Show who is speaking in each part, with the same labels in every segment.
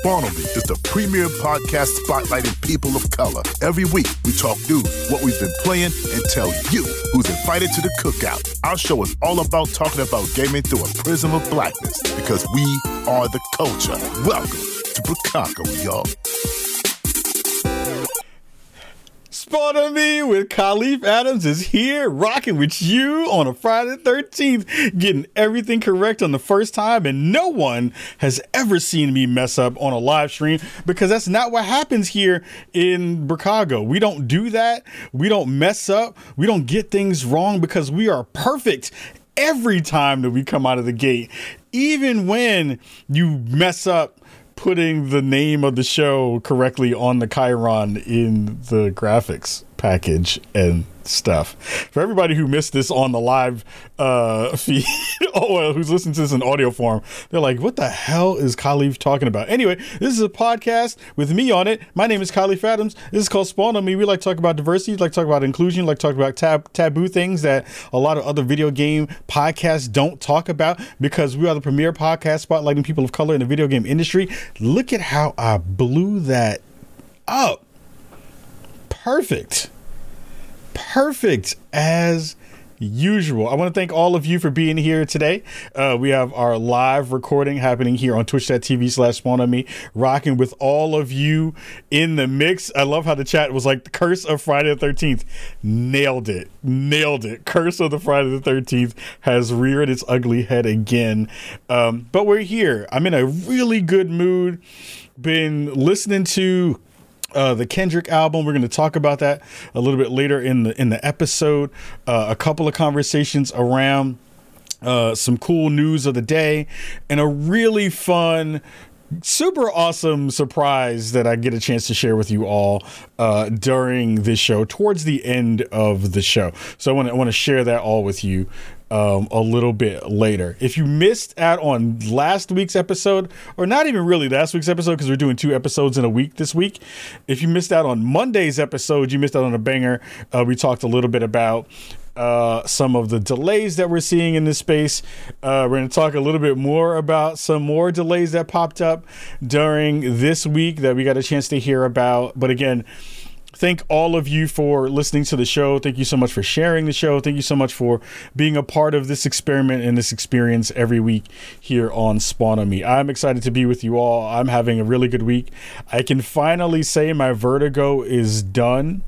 Speaker 1: Spawn on Me is the premier podcast spotlighting people of color. Every week, we talk news, what we've been playing, and tell you who's invited to the cookout. Our show is all about talking about gaming through a prism of blackness because we are the culture. Welcome to Bukaka, y'all.
Speaker 2: Me with Kahlief Adams is here, rocking with you on a Friday 13th, getting everything correct on the first time, and no one has ever seen me mess up on a live stream because that's not what happens here in Chicago. We don't do that. We don't mess up. We don't get things wrong because we are perfect every time that we come out of the gate. Even when you mess up putting the name of the show correctly on the chyron in the graphics package and stuff. For everybody who missed this on the live uh, feed, oh, well, who's listening to this in audio form, they're like, what the hell is Kahlief talking about? Anyway, this is a podcast with me on it. My name is Kahlief Adams. This is called Spawn on Me. We like to talk about diversity, like talk about inclusion, like talk about tab- taboo things that a lot of other video game podcasts don't talk about because we are the premier podcast spotlighting people of color in the video game industry. Look at how I blew that up perfect. Perfect as usual. I want to thank all of you for being here today. Uh, we have our live recording happening here on twitch.tv slash spawn on me, rocking with all of you in the mix. I love how the chat was like the curse of Friday the 13th. Nailed it. Nailed it. Curse of the Friday the 13th has reared its ugly head again. Um, but we're here. I'm in a really good mood. Been listening to uh, the Kendrick album. We're going to talk about that a little bit later in the in the episode. Uh, a couple of conversations around uh, some cool news of the day, and a really fun. Super awesome surprise that I get a chance to share with you all uh, during this show, towards the end of the show. So I want to I want to share that all with you um, a little bit later. If you missed out on last week's episode, or not even really last week's episode, because we're doing two episodes in a week this week, if you missed out on Monday's episode, you missed out on a banger. Uh, we talked a little bit about uh, some of the delays that we're seeing in this space. Uh, we're going to talk a little bit more about some more delays that popped up during this week that we got a chance to hear about. But again, thank all of you for listening to the show. Thank you so much for sharing the show. Thank you so much for being a part of this experiment and this experience every week here on Spawn on Me. I'm excited to be with you all. I'm having a really good week. I can finally say my vertigo is done.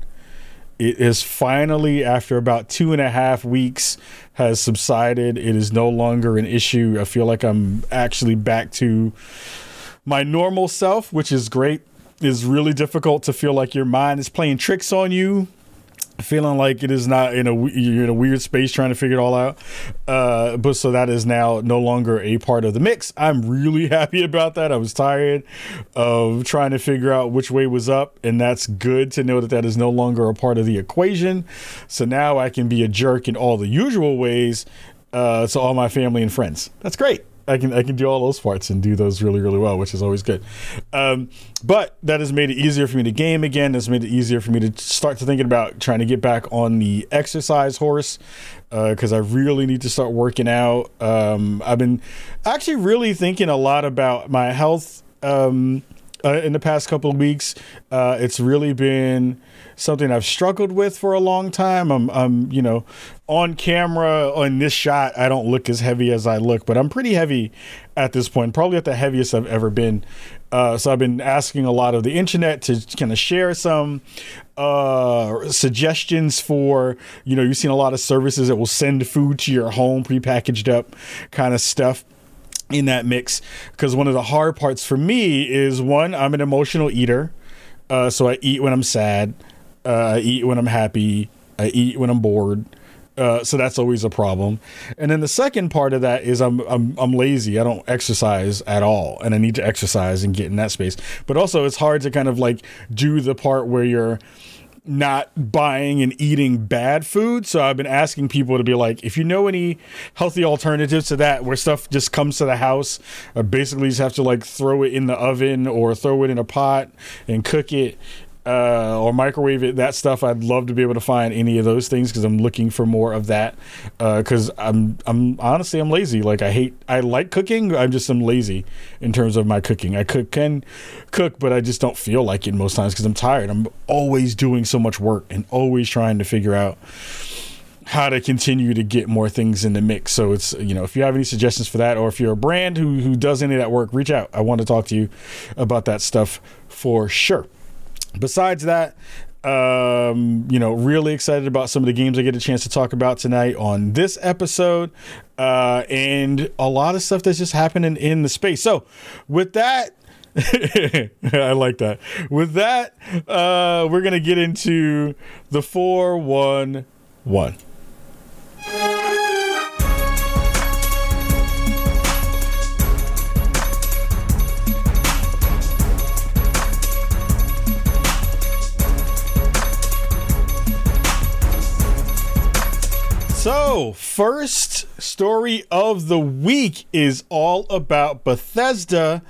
Speaker 2: It is finally, after about two and a half weeks, has subsided. It is no longer an issue. I feel like I'm actually back to my normal self, which is great is really difficult to feel like your mind is playing tricks on you feeling like it is not in a you're in a weird space trying to figure it all out. Uh, but so that is now no longer a part of the mix. I'm really happy about that. I was tired of trying to figure out which way was up and that's good to know that that is no longer a part of the equation. So now i can be a jerk in all the usual ways uh, to all my family and friends. That's great I can I can do all those parts and do those really really well, which is always good. Um, but that has made it easier for me to game again. It's made it easier for me to start to thinking about trying to get back on the exercise horse because uh, I really need to start working out. Um, I've been actually really thinking a lot about my health um, uh, in the past couple of weeks. Uh, it's really been something I've struggled with for a long time. I'm, I'm, you know, on camera on this shot, I don't look as heavy as I look, but I'm pretty heavy at this point, probably at the heaviest I've ever been. Uh, so I've been asking a lot of the internet to kind of share some uh, suggestions for, you know, you've seen a lot of services that will send food to your home, prepackaged up kind of stuff in that mix. Because one of the hard parts for me is one, I'm an emotional eater. Uh, so I eat when I'm sad. Uh, I eat when I'm happy. I eat when I'm bored. Uh, so that's always a problem. And then the second part of that is I'm, I'm I'm lazy. I don't exercise at all, and I need to exercise and get in that space. But also, it's hard to kind of like do the part where you're not buying and eating bad food. So I've been asking people to be like, if you know any healthy alternatives to that, where stuff just comes to the house, I basically just have to like throw it in the oven or throw it in a pot and cook it uh, or microwave it. That stuff I'd love to be able to find any of those things because I'm looking for more of that. Because uh, I'm I'm honestly I'm lazy. Like I hate I like cooking. I'm just I'm lazy in terms of my cooking. I cook can cook, but I just don't feel like it most times because I'm tired. I'm always doing so much work and always trying to figure out how to continue to get more things in the mix. So it's you know if you have any suggestions for that, or if you're a brand who who does any of that work, reach out. I want to talk to you about that stuff for sure. Besides that, um, you know, really excited about some of the games I get a chance to talk about tonight on this episode, uh, and a lot of stuff that's just happening in the space. So, with that, I like that. With that, uh, we're gonna get into the four one one. So, first story of the week is all about Bethesda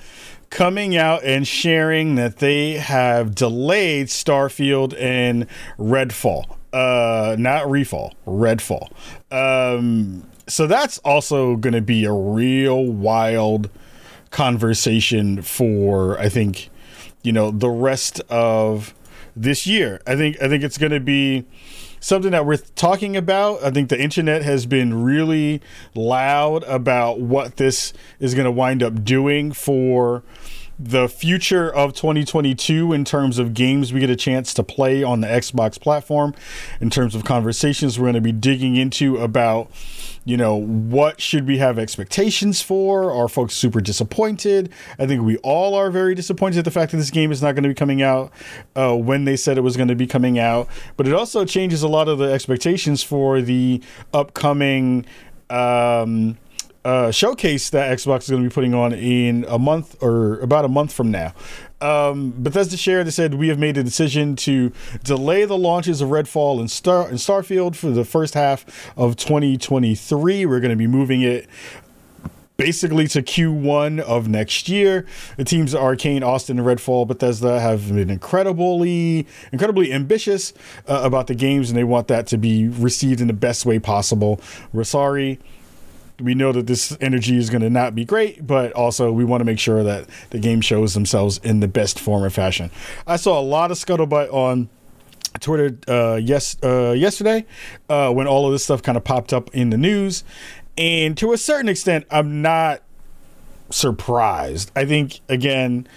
Speaker 2: coming out and sharing that they have delayed Starfield and Redfall. Uh, not Refall, Redfall. Um, so that's also going to be a real wild conversation for I think you know the rest of this year. I think I think it's going to be something that we're talking about. I think the internet has been really loud about what this is going to wind up doing for the future of 2022 in terms of games we get a chance to play on the Xbox platform, in terms of conversations we're going to be digging into about you know, what should we have expectations for? Are folks super disappointed? I think we all are very disappointed at the fact that this game is not going to be coming out uh, when they said it was going to be coming out. But it also changes a lot of the expectations for the upcoming. Um, uh, showcase that Xbox is going to be putting on in a month or about a month from now. Um, Bethesda shared they said we have made a decision to delay the launches of Redfall and Star and Starfield for the first half of 2023. We're going to be moving it basically to Q1 of next year. The teams Arkane, Austin, and Redfall, Bethesda have been incredibly, incredibly ambitious uh, about the games, and they want that to be received in the best way possible. We're sorry we know that this energy is going to not be great, but also we want to make sure that the game shows themselves in the best form or fashion. I saw a lot of scuttlebutt on Twitter uh, yes uh, yesterday uh, when all of this stuff kind of popped up in the news, and to a certain extent, I'm not surprised. I think again.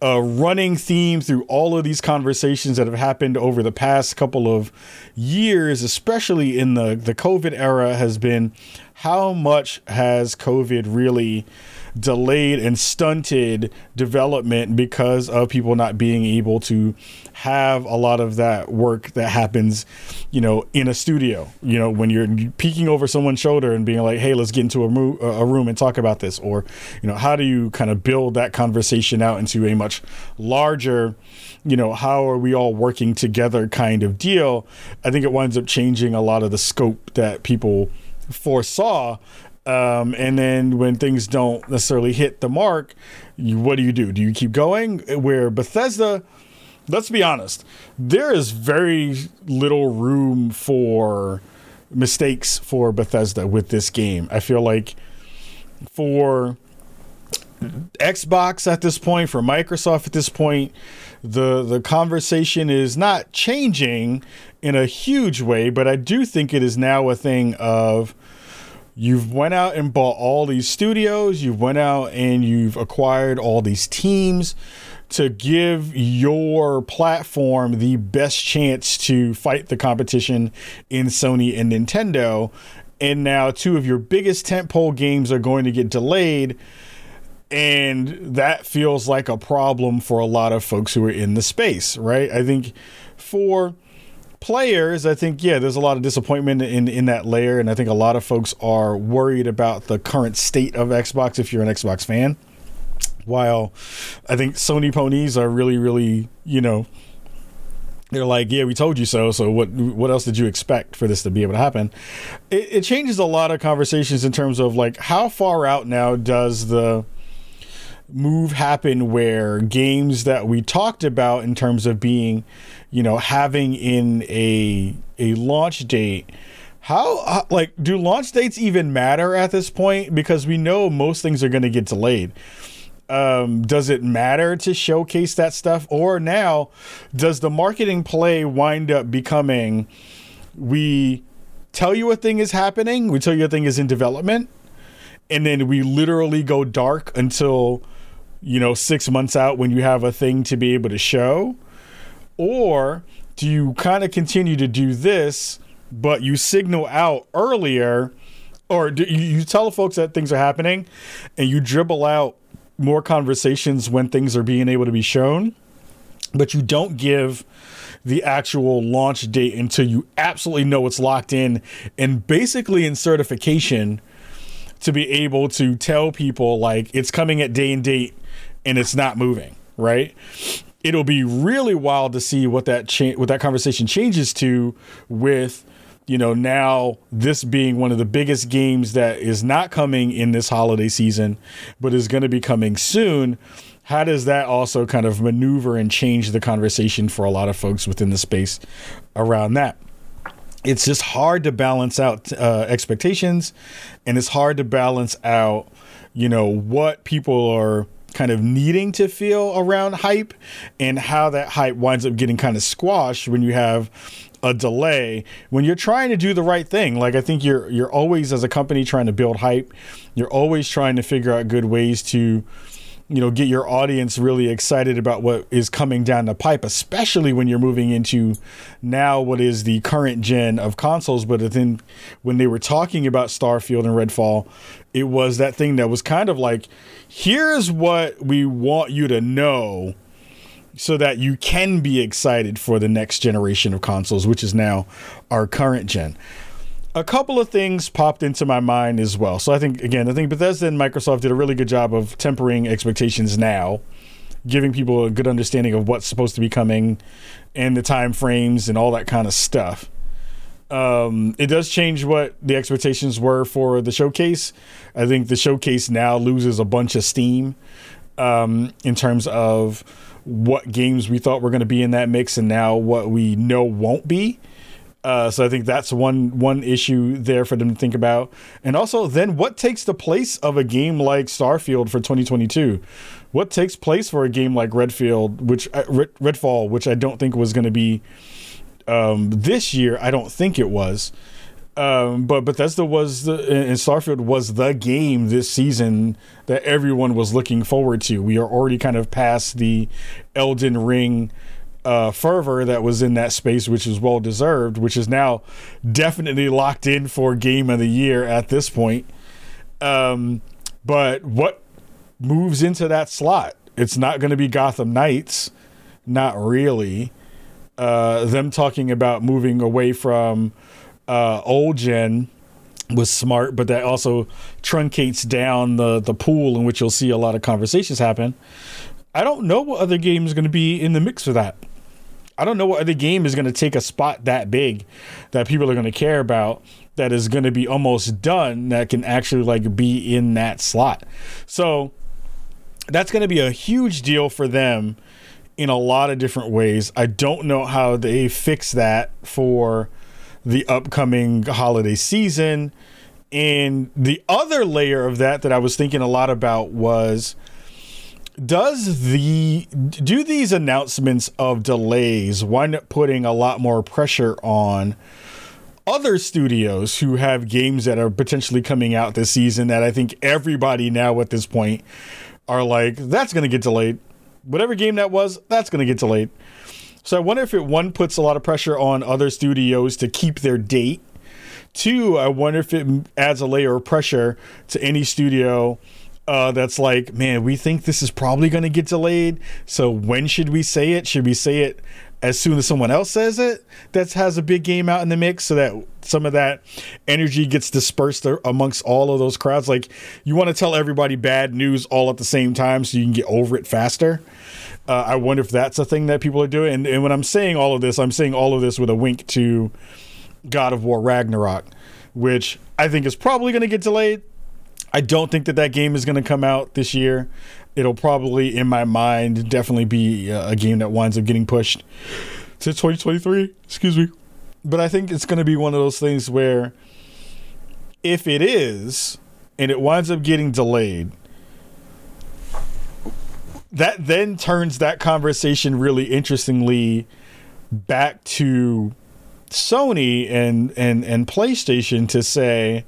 Speaker 2: A running theme through all of these conversations that have happened over the past couple of years, especially in the, the COVID era, has been how much has COVID really delayed and stunted development because of people not being able to have a lot of that work that happens, you know, in a studio. You know, when you're peeking over someone's shoulder and being like, "Hey, let's get into a, mo- a room and talk about this," or you know, how do you kind of build that conversation out into a much larger you know, how are we all working together kind of deal, I think it winds up changing a lot of the scope that people foresaw. Um, and then when things don't necessarily hit the mark, you, what do you do? Do you keep going? Where Bethesda, let's be honest, there is very little room for mistakes for Bethesda with this game. I feel like for Xbox at this point, for Microsoft at this point, the the conversation is not changing in a huge way, but I do think it is now a thing of you've went out and bought all these studios, you've went out and you've acquired all these teams to give your platform the best chance to fight the competition in Sony and Nintendo. And now two of your biggest tentpole games are going to get delayed and that feels like a problem for a lot of folks who are in the space, right? I think for players, I think yeah, there's a lot of disappointment in in that layer, and I think a lot of folks are worried about the current state of Xbox. If you're an Xbox fan, while I think Sony ponies are really, really, you know, they're like, yeah, we told you so. So what what else did you expect for this to be able to happen? It, it changes a lot of conversations in terms of like how far out now does the move happen where games that we talked about in terms of being, you know, having in a a launch date how like do launch dates even matter at this point? Because we know most things are going to get delayed. Um, does it matter to showcase that stuff? Or now does the marketing play wind up becoming we tell you a thing is happening we tell you a thing is in development and then we literally go dark until you know, six months out when you have a thing to be able to show? Or do you kind of continue to do this, but you signal out earlier, or do you, tell folks that things are happening and you dribble out more conversations when things are being able to be shown, but you don't give the actual launch date until you absolutely know it's locked in and basically in certification to be able to tell people like it's coming at day and date and it's not moving, right? It'll be really wild to see what that cha- what that conversation changes to with you know now this being one of the biggest games that is not coming in this holiday season but is going to be coming soon how does that also kind of maneuver and change the conversation for a lot of folks within the space around that it's just hard to balance out uh, expectations and it's hard to balance out you know what people are kind of needing to feel around hype and how that hype winds up getting kind of squashed when you have a delay. When you're trying to do the right thing like i think you're you're always as a company trying to build hype. You're always trying to figure out good ways to you know get your audience really excited about what is coming down the pipe especially when you're moving into now what is the current gen of consoles but then when they were talking about starfield and redfall it was that thing that was kind of like here's what we want you to know so that you can be excited for the next generation of consoles, which is now our current gen. A couple of things popped into my mind as well. So I think again, I think Bethesda and Microsoft did a really good job of tempering expectations now, giving people a good understanding of what's supposed to be coming and the time frames and all that kind of stuff. Um, it does change what the expectations were for the showcase. I think the showcase now loses a bunch of steam um, in terms of what games we thought were going to be in that mix, and now what we know won't be. Uh, so I think that's one one issue there for them to think about, and also then what takes the place of a game like Starfield for 2022? What takes place for a game like Redfield, which uh, Redfall, which I don't think was going to be um, this year, I don't think it was. Um, but Bethesda was the and Starfield was the game this season that everyone was looking forward to. We are already kind of past the Elden Ring uh, fervor that was in that space, which is well deserved, which is now definitely locked in for Game of the Year at this point. Um, but what moves into that slot? It's not going to be Gotham Knights, not really uh, them talking about moving away from uh, old gen was smart, but that also truncates down the the pool in which you'll see a lot of conversations happen. I don't know what other game is going to be in the mix for that. I don't know what other game is going to take a spot that big that people are going to care about that is going to be almost done that can actually like be in that slot. So that's going to be a huge deal for them in a lot of different ways. I don't know how they fix that for the upcoming holiday season. And the other layer of that that I was thinking a lot about was does the do these announcements of delays wind up putting a lot more pressure on other studios who have games that are potentially coming out this season that I think everybody now at this point are like that's going to get delayed whatever game that was, that's going to get delayed. So I wonder if it one puts a lot of pressure on other studios to keep their date. Two, I wonder if it adds a layer of pressure to any studio uh, that's like, man, we think this is probably going to get delayed. So when should we say it? Should we say it as soon as someone else says it that has a big game out in the mix so that some of that energy gets dispersed amongst all of those crowds like you want to tell everybody bad news all at the same time so you can get over it faster uh, i wonder if that's a thing that people are doing and, and when i'm saying all of this i'm saying all of this with a wink to god of war ragnarok which i think is probably going to get delayed i don't think that that game is going to come out this year it'll probably, in my mind, definitely be uh, a game that winds up getting pushed to 2023. Excuse me. But I think it's going to be one of those things where if it is and it winds up getting delayed, that then turns that conversation really interestingly back to Sony and and and PlayStation to say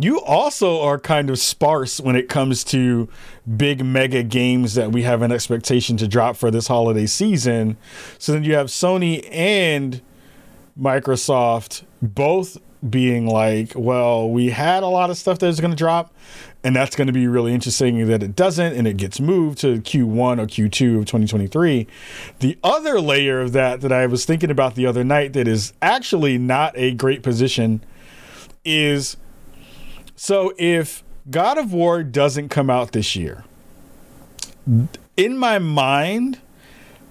Speaker 2: you also are kind of sparse when it comes to big mega games that we have an expectation to drop for this holiday season. So then you have Sony and Microsoft both being like, well, we had a lot of stuff that's going to drop, and that's going to be really interesting that it doesn't and it gets moved to Q1 or Q2 of 2023. The other layer of that that I was thinking about the other night that is actually not a great position is so if God of War doesn't come out this year, in my mind,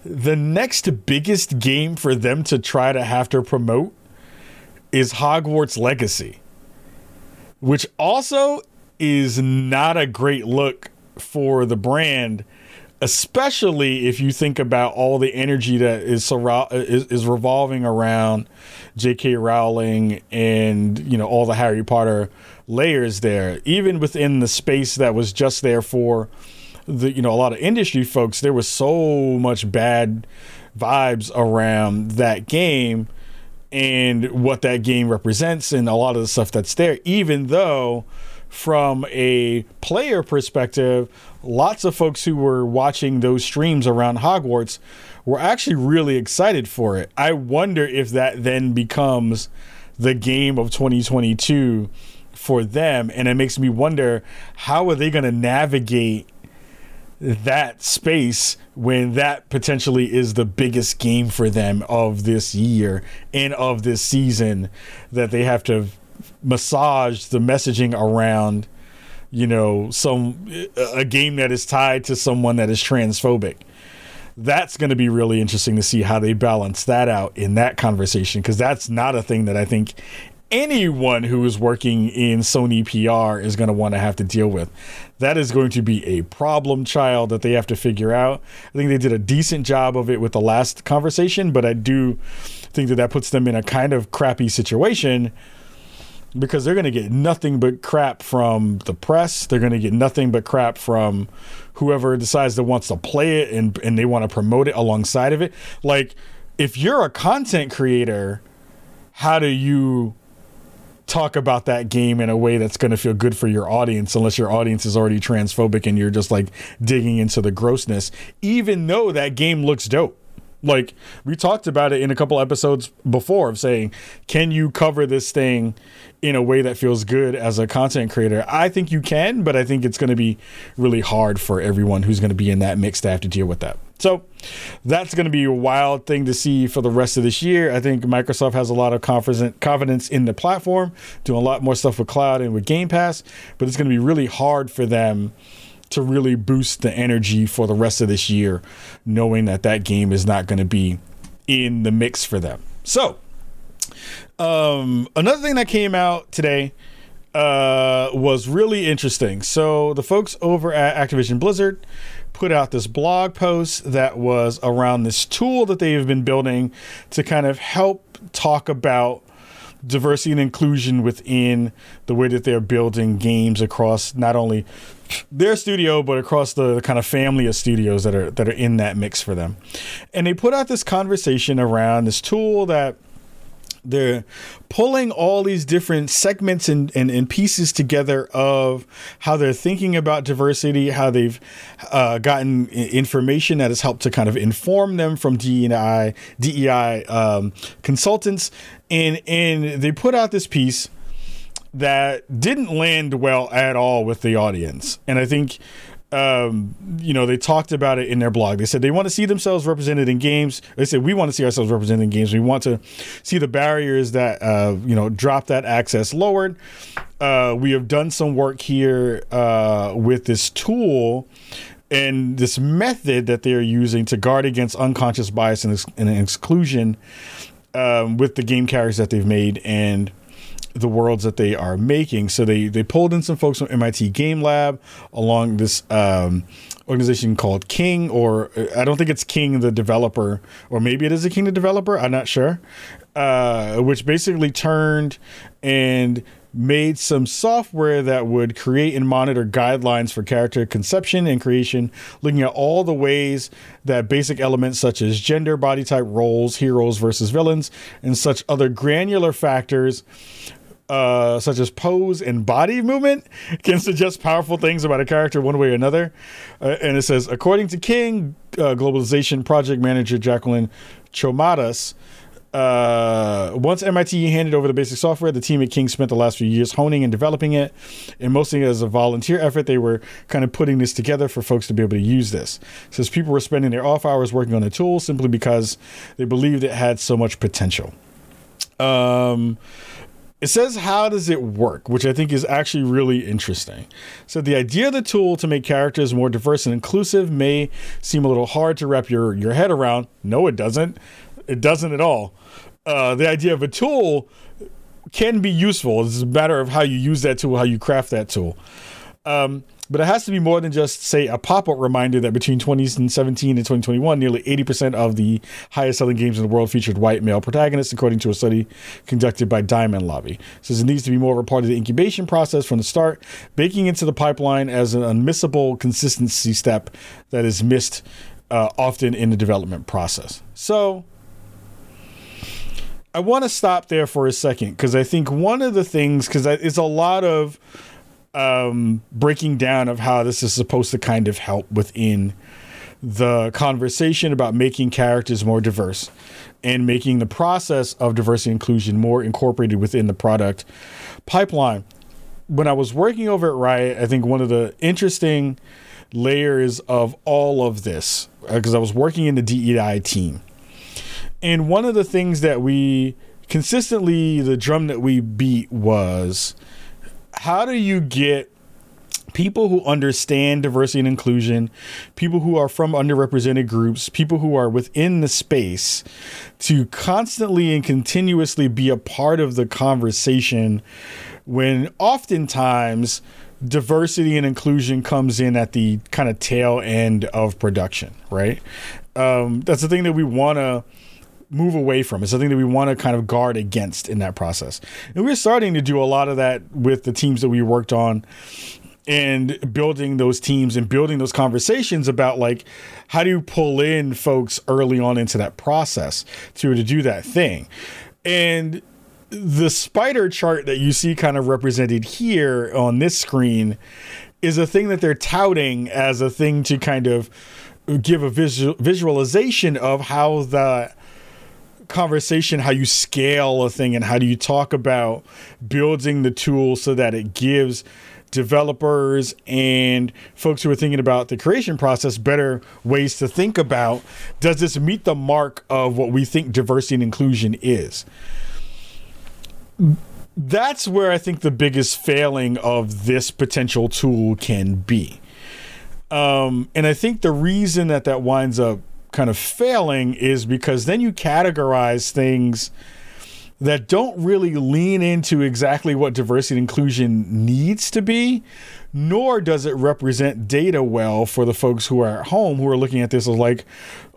Speaker 2: the next biggest game for them to try to have to promote is Hogwarts Legacy, which also is not a great look for the brand, especially if you think about all the energy that is is, revolving around J.K. Rowling and you know all the Harry Potter layers there. Even within the space that was just there for the you know a lot of industry folks, there was so much bad vibes around that game and what that game represents and a lot of the stuff that's there, even though from a player perspective, lots of folks who were watching those streams around Hogwarts were actually really excited for it. I wonder if that then becomes the game of 2022 for them and it makes me wonder how are they going to navigate that space when that potentially is the biggest game for them of this year and of this season that they have to massage the messaging around you know some a game that is tied to someone that is transphobic? That's going to be really interesting to see how they balance that out in that conversation because that's not a thing that I think anyone who is working in Sony PR is going to want to have to deal with. That is going to be a problem child that they have to figure out. I think they did a decent job of it with the last conversation, but I do think that that puts them in a kind of crappy situation because they're going to get nothing but crap from the press. They're going to get nothing but crap from whoever decides that wants to play it and and they want to promote it alongside of it. Like if you're a content creator, how do you talk about that game in a way that's going to feel good for your audience unless your audience is already transphobic and you're just like digging into the grossness even though that game looks dope like we talked about it in a couple episodes before of saying can you cover this thing in a way that feels good as a content creator i think you can but i think it's going to be really hard for everyone who's going to be in that mix to have to deal with that so that's going to be a wild thing to see for the rest of this year. I think Microsoft has a lot of confidence in the platform, doing a lot more stuff with cloud and with Game Pass, but it's going to be really hard for them to really boost the energy for the rest of this year, knowing that that game is not going to be in the mix for them. So, um, another thing that came out today uh, was really interesting. So, the folks over at Activision Blizzard put out this blog post that was around this tool that they have been building to kind of help talk about diversity and inclusion within the way that they're building games across not only their studio but across the, the, kind of family of studios that are that are in that mix for them. And they put out this conversation around this tool that they're pulling all these different segments and, and, and, pieces together of how they're thinking about diversity, how they've uh, gotten information that has helped to kind of inform them from DEI, DEI um, consultants. And, and they put out this piece that didn't land well at all with the audience. And I think um, you know, they talked about it in their blog. They said they want to see themselves represented in games. They said we want to see ourselves represented in games. We want to see the barriers that uh, you know drop that access lowered. Uh, we have done some work here uh, with this tool and this method that they're using to guard against unconscious bias and, and exclusion um, with the game characters that they've made and the worlds that they are making. So they they pulled in some folks from MIT Game Lab along this um, organization called King, or I don't think it's King the developer, or maybe it is a King the developer. I'm not sure. Uh, which basically turned and made some software that would create and monitor guidelines for character conception and creation, looking at all the ways that basic elements such as gender, body type, roles, heroes versus villains, and such other granular factors uh, such as pose and body movement can suggest powerful things about a character one way or another. Uh, and it says, according to King, uh, globalization project manager Jacqueline Chomadas, uh, once MIT handed over the basic software, the team at King spent the last few years honing and developing it, and mostly as a volunteer effort. They were kind of putting this together for folks to be able to use this. Since people were spending their off hours working on the tool simply because they believed it had so much potential. Um, it says how does it work, which I think is actually really interesting. So the idea of the tool to make characters more diverse and inclusive may seem a little hard to wrap your, your head around. No, it doesn't. It doesn't at all. Uh, the idea of a tool can be useful. It's a matter of how you use that tool, how you craft that tool. Um, but it has to be more than just, say, a pop up reminder that between 2017 and 2021, nearly 80% of the highest selling games in the world featured white male protagonists, according to a study conducted by Diamond Lobby. It says it needs to be more of a part of the incubation process from the start, baking into the pipeline as an unmissable consistency step that is missed uh, often in the development process. So, I want to stop there for a second because I think one of the things, because it's a lot of um, breaking down of how this is supposed to kind of help within the conversation about making characters more diverse and making the process of diversity inclusion more incorporated within the product pipeline. When I was working over at Riot, I think one of the interesting layers of all of this, because uh, I was working in the DEI team, and one of the things that we consistently, the drum that we beat was how do you get people who understand diversity and inclusion, people who are from underrepresented groups, people who are within the space to constantly and continuously be a part of the conversation when oftentimes diversity and inclusion comes in at the kind of tail end of production, right? Um, that's the thing that we want to move away from. It's something that we want to kind of guard against in that process. And we're starting to do a lot of that with the teams that we worked on and building those teams and building those conversations about like how do you pull in folks early on into that process to to do that thing. And the spider chart that you see kind of represented here on this screen is a thing that they're touting as a thing to kind of give a visual visualization of how the conversation how you scale a thing and how do you talk about building the tool so that it gives developers and folks who are thinking about the creation process better ways to think about does this meet the mark of what we think diversity and inclusion is? That's where i think the biggest failing of this potential tool can be. Um, and i think the reason that that winds up kind of failing is because then you categorize things that don't really lean into exactly what diversity and inclusion needs to be, nor does it represent data well for the folks who are at home who are looking at this as like,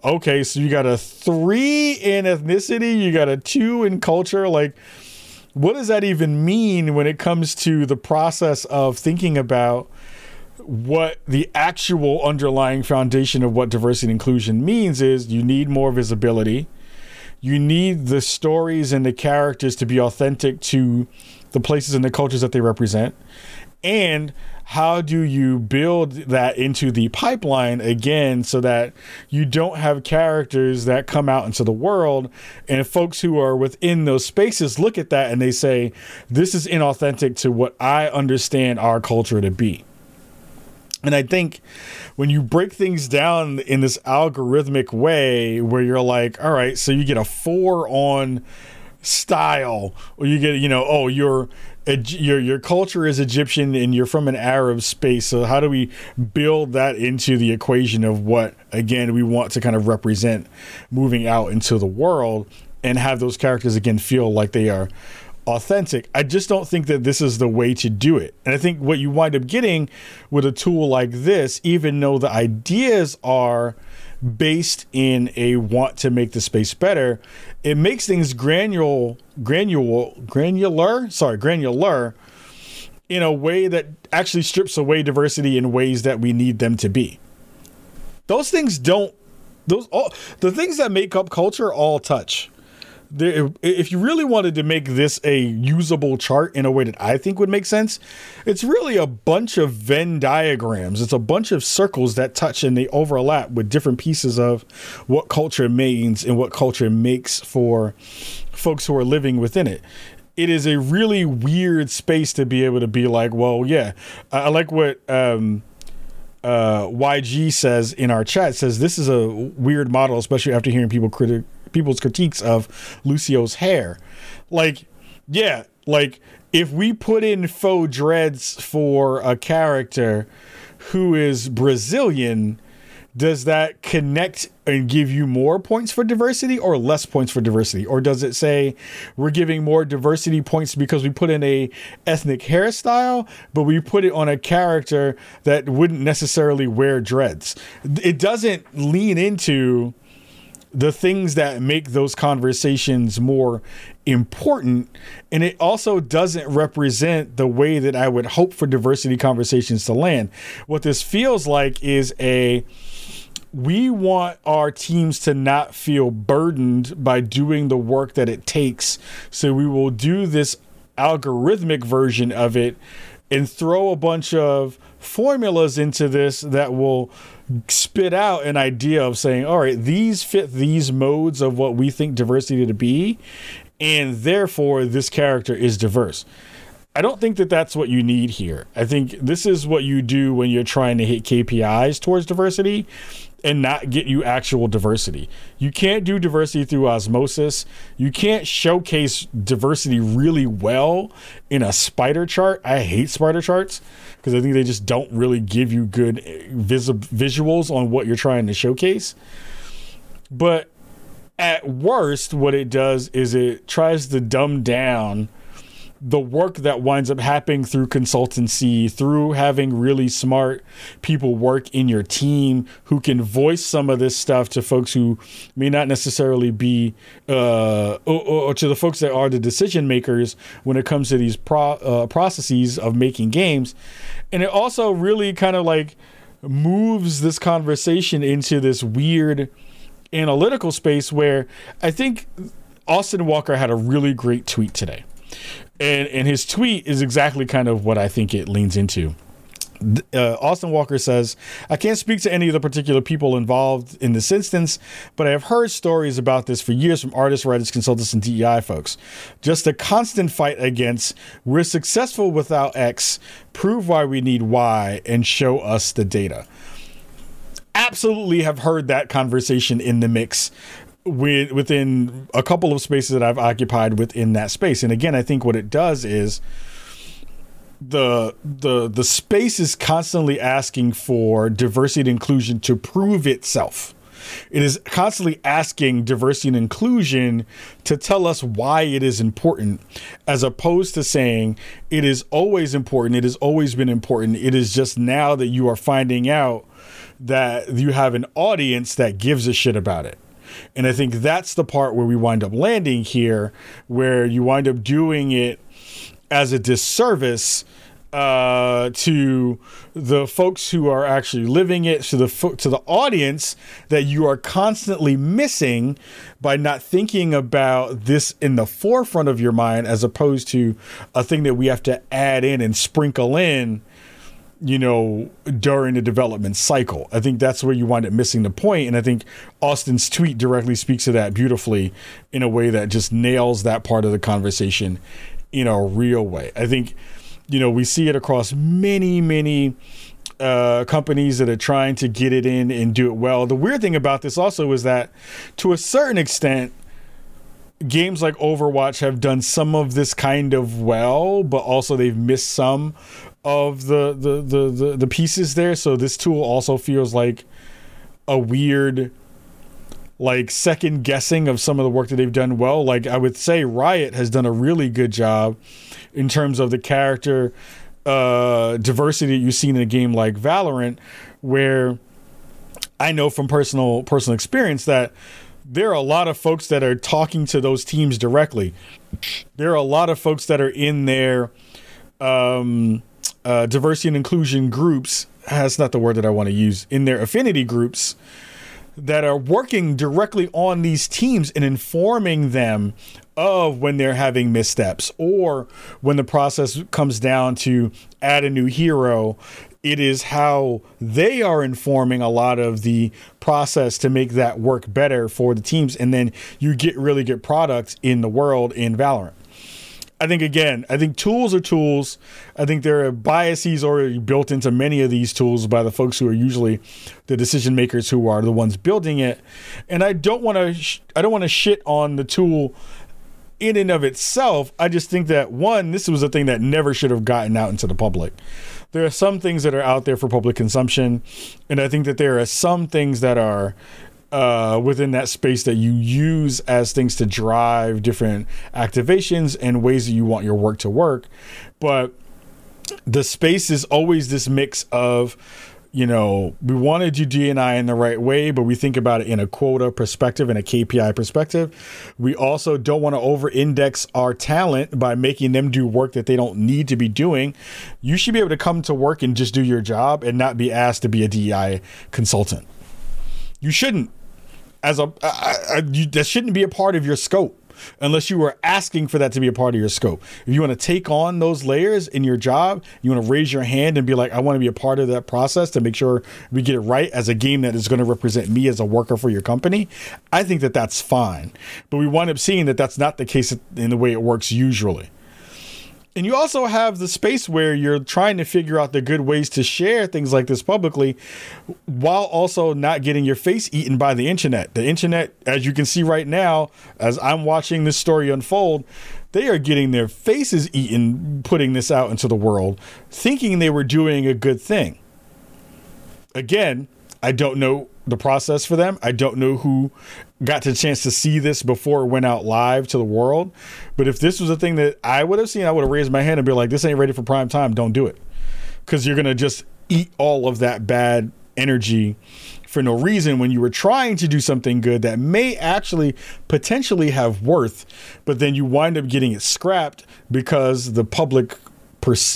Speaker 2: okay, so you got a three in ethnicity, you got a two in culture. Like, what does that even mean when it comes to the process of thinking about what the actual underlying foundation of what diversity and inclusion means is you need more visibility. You need the stories and the characters to be authentic to the places and the cultures that they represent. And how do you build that into the pipeline again so that you don't have characters that come out into the world and folks who are within those spaces look at that and they say, this is inauthentic to what I understand our culture to be. And I think when you break things down in this algorithmic way, where you're like, all right, so you get a four on style, or you get, you know, oh, your your your culture is Egyptian and you're from an Arab space. So how do we build that into the equation of what again we want to kind of represent moving out into the world and have those characters again feel like they are authentic. I just don't think that this is the way to do it. And I think what you wind up getting with a tool like this, even though the ideas are based in a want to make the space better, it makes things granular, granular, granular, sorry, granular in a way that actually strips away diversity in ways that we need them to be. Those things don't those all the things that make up culture all touch there, if you really wanted to make this a usable chart in a way that I think would make sense, it's really a bunch of Venn diagrams. It's a bunch of circles that touch and they overlap with different pieces of what culture means and what culture makes for folks who are living within it. It is a really weird space to be able to be like, well, yeah, I, like what um, uh, YG says in our chat. Says this is a weird model, especially after hearing people critic people's critiques of Lucio's hair. Like, yeah, like if we put in faux dreads for a character who is Brazilian, does that connect and give you more points for diversity or less points for diversity or does it say we're giving more diversity points because we put in a ethnic hairstyle but we put it on a character that wouldn't necessarily wear dreads it doesn't lean into the things that make those conversations more important. And it also doesn't represent the way that I would hope for diversity conversations to land. What this feels like is a we want our teams to not feel burdened by doing the work that it takes. So we will do this algorithmic version of it and throw a bunch of formulas into this that will spit out an idea of saying, all right, these fit these modes of what we think diversity to be, and therefore this character is diverse. I don't think that that's what you need here. I think this is what you do when you're trying to hit KPIs towards diversity and not get you actual diversity. You can't do diversity through osmosis. You can't showcase diversity really well in a spider chart. I hate spider charts because I think they just don't really give you good eh, vis- visuals on what you're trying to showcase. But at worst, what it does is it tries to dumb down the work that winds up happening through consultancy, through having really smart people work in your team who can voice some of this stuff to folks who may not necessarily be, uh, or, or, to the folks that are the decision makers when it comes to these pro, uh, processes of making games. And it also really kind of like moves this conversation into this weird analytical space where I think Austin Walker had a really great tweet today and and his tweet is exactly kind of what I think it leans into. Uh, Austin Walker says, I can't speak to any of the particular people involved in this instance, but I have heard stories about this for years from artists, writers, consultants, and DEI folks. Just a constant fight against, we're successful without X, prove why we need Y, and show us the data. Absolutely have heard that conversation in the mix within a couple of spaces that I've occupied within that space. And again, I think what it does is the the the space is constantly asking for diversity and inclusion to prove itself. It is constantly asking diversity and inclusion to tell us why it is important, as opposed to saying it is always important, it has always been important. It is just now that you are finding out that you have an audience that gives a shit about it. And I think that's the part where we wind up landing here, where you wind up doing it as a disservice uh, to the folks who are actually living it, to the fo- to the audience that you are constantly missing by not thinking about this in the forefront of your mind, as opposed to a thing that we have to add in and sprinkle in you know, during the development cycle. I think that's where you wind up missing the point. And I think Austin's tweet directly speaks to that beautifully in a way that just nails that part of the conversation in a real way. I think, you know, we see it across many, many uh, companies that are trying to get it in and do it well. The weird thing about this also is that to a certain extent, games like Overwatch have done some of this kind of well, but also they've missed some of the, the the the the, pieces there. So this tool also feels like a weird like second guessing of some of the work that they've done well. Like I would say Riot has done a really good job in terms of the character uh, diversity you've seen in a game like Valorant, where I know from personal personal experience that there are a lot of folks that are talking to those teams directly. There are a lot of folks that are in there um, uh, diversity and inclusion groups. That's not the word that I want to use. In their affinity groups that are working directly on these teams and informing them of when they're having missteps or when the process comes down to add a new hero it is how they are informing a lot of the process to make that work better for the teams and then you get really good products in the world in valorant I think again, I think tools are tools. I think there are biases already built into many of these tools by the folks who are usually the decision makers who are the ones building it. And I don't want to sh- I don't want to shit on the tool in and of itself. I just think that one, this was a thing that never should have gotten out into the public. There are some things that are out there for public consumption, and I think that there are some things that are uh, within that space that you use as things to drive different activations and ways that you want your work to work. But the space is always this mix of you know, we want to do DNI in the right way, but we think about it in a quota perspective and a KPI perspective. We also don't want to over index our talent by making them do work that they don't need to be doing. You should be able to come to work and just do your job and not be asked to be a DEI consultant. You shouldn't as a you, that shouldn't be a part of your scope unless you were asking for that to be a part of your scope. If you want to take on those layers in your job, you want to raise your hand and be like, I want to be a part of that process to make sure we get it right as a game that is going to represent me as a worker for your company. I think that that's fine. But we wind up seeing that that's not the case in the way it works usually. And you also have the space where you're trying to figure out the good ways to share things like this publicly while also not getting your face eaten by the internet. The internet, as you can see right now, as I'm watching this story unfold, they are getting their faces eaten putting this out into the world, thinking they were doing a good thing. Again, I don't know the process for them. I don't know who got the chance to see this before it went out live to the world. But if this was a thing that I would have seen, I would have raised my hand and be like, this ain't ready for prime time. Don't do it. Because you're to just eat all of that bad energy for no reason when you were trying to do something good that may actually potentially have worth, but then you wind up getting it scrapped because the public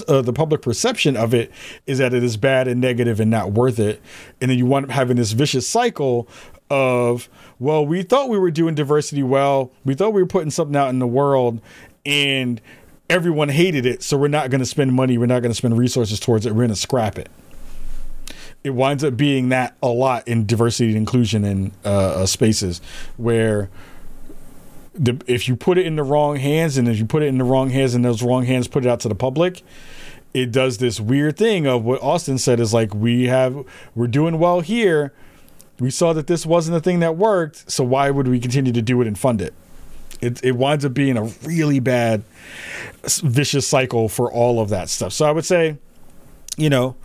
Speaker 2: uh, the public perception of it is that it is bad and negative and not worth it. And then you wind up having this vicious cycle of, well, we thought we were doing diversity well. We thought we were putting something out in the world and everyone hated it. So we're not going to spend money. We're not going to spend resources towards it. We're going to scrap it. It winds up being that a lot in diversity and inclusion in uh, uh spaces where the, if you put it in the wrong hands and if you put it in the wrong hands and those wrong hands put it out to the public, it does this weird thing of what Austin said is like we have we're doing well here. We saw that this wasn't a thing that worked, so why would we continue to do it and fund it? It it winds up being a really bad vicious cycle for all of that stuff. So I would say, you know,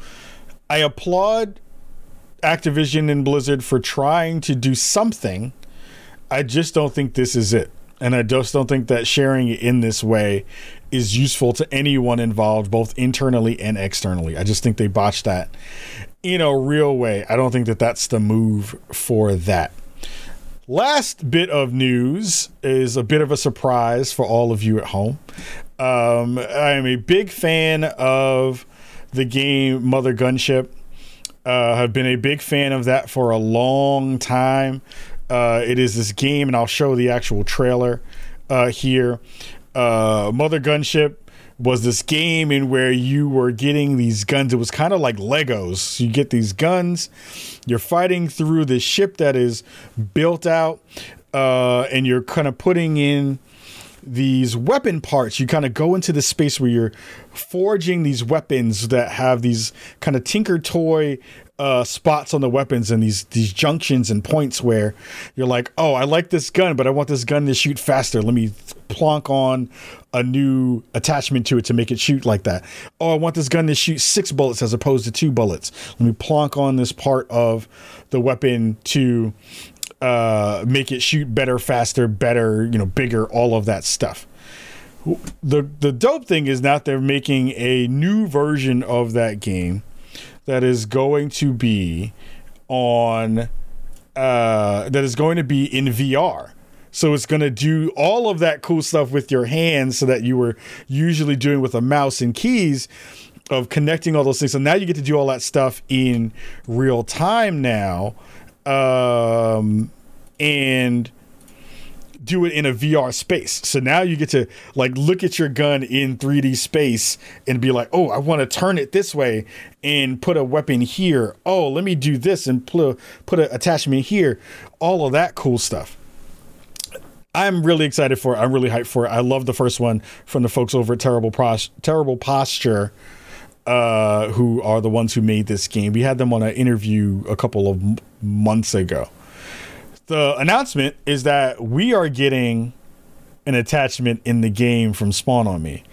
Speaker 2: I applaud Activision and Blizzard for trying to do something. I just don't think this is it. And I just don't think that sharing it in this way is useful to anyone involved, both internally and externally. I just think they botched that in a real way. I don't think that that's the move for that. Last bit of news is a bit of a surprise for all of you at home. Um, I am a big fan of the game Mother Gunship. Uh, have been a big fan of that for a long time. Uh, it is this game, and I'll show the actual trailer uh, here. Uh, Mother Gunship was this game in where you were getting these guns. It was kind of like Legos. You get these guns, you're fighting through this ship that is built out, uh, and you're kind of putting in these weapon parts. You kind of go into the space where you're forging these weapons that have these kind of tinker toy uh, spots on the weapons and these these junctions and points where you're like, oh, I like this gun, but I want this gun to shoot faster. Let me plonk on a new attachment to it to make it shoot like that. Oh, I want this gun to shoot six bullets as opposed to two bullets. Let me plonk on this part of the weapon to uh, make it shoot better, faster, better, you know, bigger, all of that stuff. The the dope thing is that they're making a new version of that game that is going to be on uh, that is going to be in VR. So it's going to do all of that cool stuff with your hands so that you were usually doing with a mouse and keys of connecting all those things. So now you get to do all that stuff in real time now. Um, and do it in a VR space. So now you get to like look at your gun in 3D space and be like, "Oh, I want to turn it this way and put a weapon here. Oh, let me do this and put put an attachment here." All of that cool stuff. I'm really excited for it. I'm really hyped for it. I love the first one from the folks over at Terrible Pros- Terrible Posture, uh, who are the ones who made this game. We had them on an interview a couple of m- months ago. The announcement is that we are getting an attachment in the game from Spawn on Me.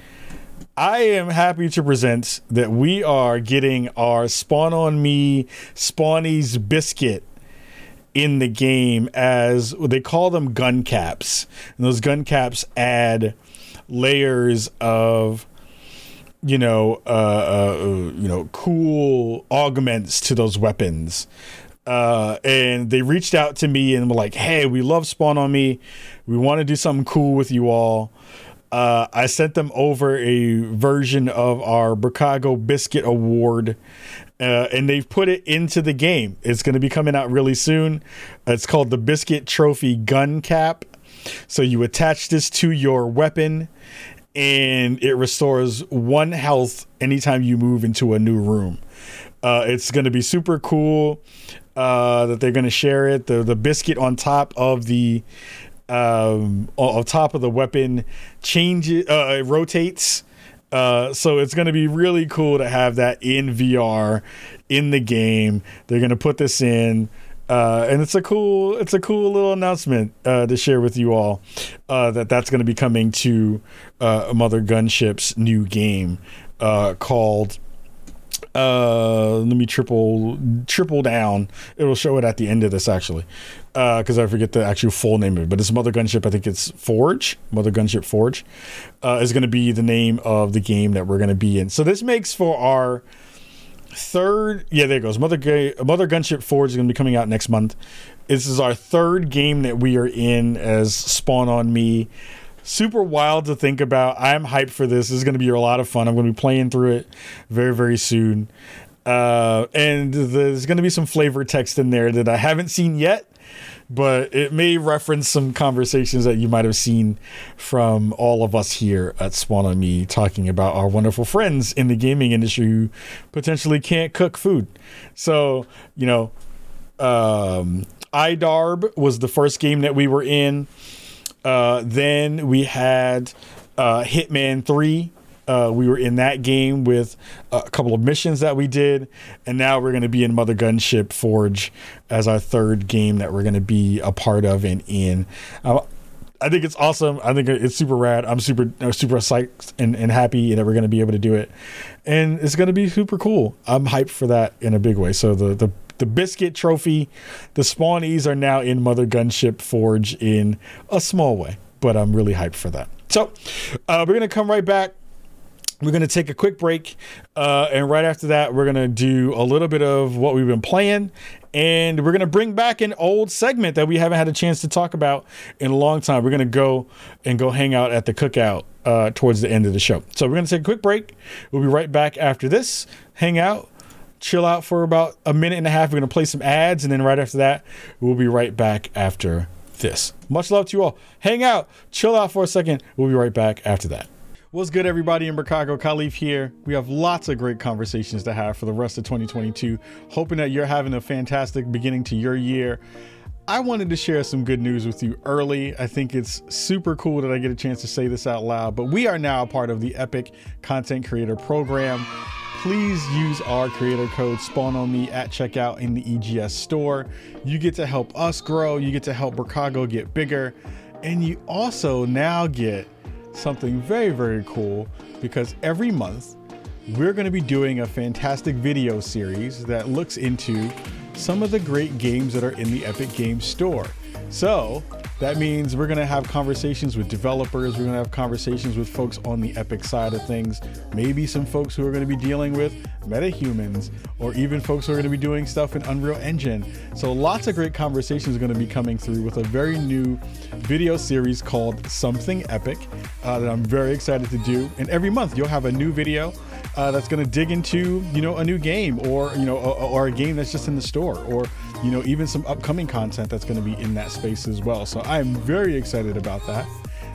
Speaker 2: I am happy to present that we are getting our Spawn on Me Spawnies biscuit in the game as they call them gun caps. And those gun caps add layers of you know uh, uh, you know cool augments to those weapons. Uh, and they reached out to me and were like, "Hey, we love Spawn on Me. We want to do something cool with you all." Uh, I sent them over a version of our Bricago Biscuit Award uh, and they've put it into the game. It's going to be coming out really soon. It's called the Biscuit Trophy Gun Cap. So you attach this to your weapon, and it restores one health anytime you move into a new room. Uh, it's going to be super cool uh, that they're going to share it. The the biscuit on top of the um, on top of the weapon changes, uh, it rotates uh, so it's going to be really cool to have that in VR in the game. They're going to put this in. Uh, and it's a cool, it's a cool little announcement uh, to share with you all uh, that that's going to be coming to uh, Mother Gunship's new game uh, called uh, let me triple triple down. It'll show it at the end of this actually, because I forget the actual full name of it. But it's Mother Gunship. I think it's Forge. Mother Gunship Forge is going to be the name of the game that we're going to be in. So this makes for our third. Yeah, there goes. Mother Mother Gunship Forge is going to be coming out next month. This is our third game that we are in as Spawn on Me super wild to think about. I'm hyped for this. This is going to be a lot of fun. I'm going to be playing through it very, very soon. Uh, and there's going to be some flavor text in there that I haven't seen yet, but it may reference some conversations that you might have seen from all of us here at Spawn on Me talking about our wonderful friends in the gaming industry who potentially can't cook food. So, you know, um, IDARB was the first game that we were in. Uh, then we had uh, Hitman 3. Uh, we were in that game with a couple of missions that we did. And now we're going to be in Mother Gunship Forge as our third game that we're going to be a part of and in. Uh, I think it's awesome. I think it's super rad. I'm super uh, super psyched and, and happy that we're going to be able to do it, and it's going to be super cool. I'm hyped for that in a big way. So the the the biscuit trophy, the spawnies are now in Mother Gunship Forge in a small way, but I'm really hyped for that. So uh, we're gonna come right back. We're going to take a quick break. Uh, and right after that, we're going to do a little bit of what we've been playing. And we're going to bring back an old segment that we haven't had a chance to talk about in a long time. We're going to go and go hang out at the cookout uh, towards the end of the show. So we're going to take a quick break. We'll be right back after this. Hang out, chill out for about a minute and a half. We're going to play some ads, and then right after that, we'll be right back after this. Much love to you all. Hang out, chill out for a second. We'll be right back after that. What's good, everybody in Chicago? Kahlief here. We have lots of great conversations to have for the rest of 2022. Hoping that you're having a fantastic beginning to your year. I wanted to share some good news with you early. I think it's super cool that I get a chance to say this out loud, but we are now a part of the Epic Content Creator Program please use our creator code spawn on me at checkout in the EGS store. You get to help us grow, you get to help Bricago get bigger, and you also now get something very, very cool because every month we're going to be doing a fantastic video series that looks into some of the great games that are in the Epic Games Store. So, that means we're going to have conversations with developers. We're going to have conversations with folks on the Epic side of things. Maybe some folks who are going to be dealing with metahumans, or even folks who are going to be doing stuff in Unreal Engine. So, lots of great conversations are going to be coming through with a very new video series called Something Epic uh, that I'm very excited to do. And every month, you'll have a new video. Uh, that's going to dig into you know a new game or you know or, or a game that's just in the store or you know, even some upcoming content that's going to be in that space as well. So I'm very excited about that.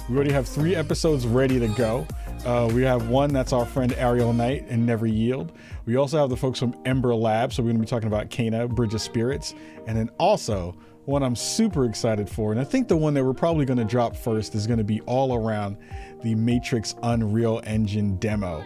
Speaker 2: We already have three episodes ready to go. Uh, we have one that's our friend Aerial Knight and Never Yield. We also have the folks from Ember Lab, so we're going to be talking about Kena, Bridge of Spirits, and then also one I'm super excited for, and I think the one that we're probably going to drop first is going to be all around the Matrix Unreal Engine demo.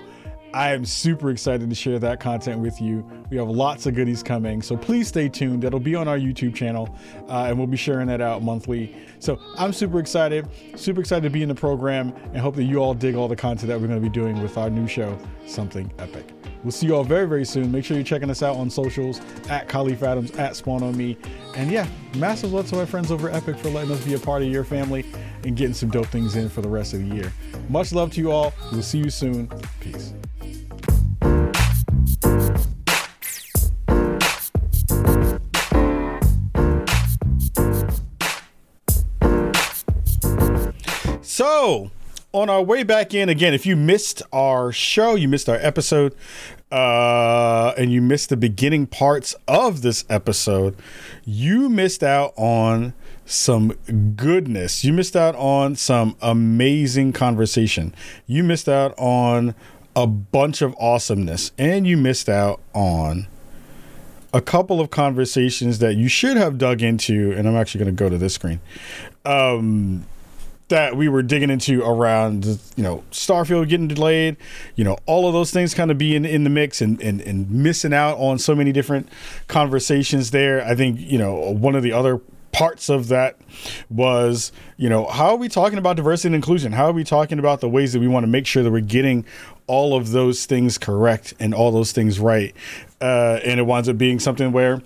Speaker 2: I am super excited to share that content with you. We have lots of goodies coming, so please stay tuned. That'll be on our YouTube channel, uh, and we'll be sharing that out monthly. So I'm super excited, super excited to be in the program, and hope that you all dig all the content that we're going to be doing with our new show, Something Epic. We'll see you all very, very soon. Make sure you're checking us out on socials at Kahlief Adams, at Spawn on Me. And yeah, massive love to my friends over Epic for letting us be a part of your family and getting some dope things in for the rest of the year. Much love to you all. We'll see you soon. Peace. So, on our way back in again, if you missed our show, you missed our episode, uh, and you missed the beginning parts of this episode, you missed out on some goodness. You missed out on some amazing conversation. You missed out on a bunch of awesomeness, and you missed out on a couple of conversations that you should have dug into. And I'm actually going to go to this screen. Um, that we were digging into around you know starfield getting delayed you know all of those things kind of being in the mix and, and and missing out on so many different conversations there. I think you know one of the other parts of that was you know how are we talking about diversity and inclusion? How are we talking about the ways that we want to make sure that we're getting all of those things correct and all those things right? Uh, and it winds up being something where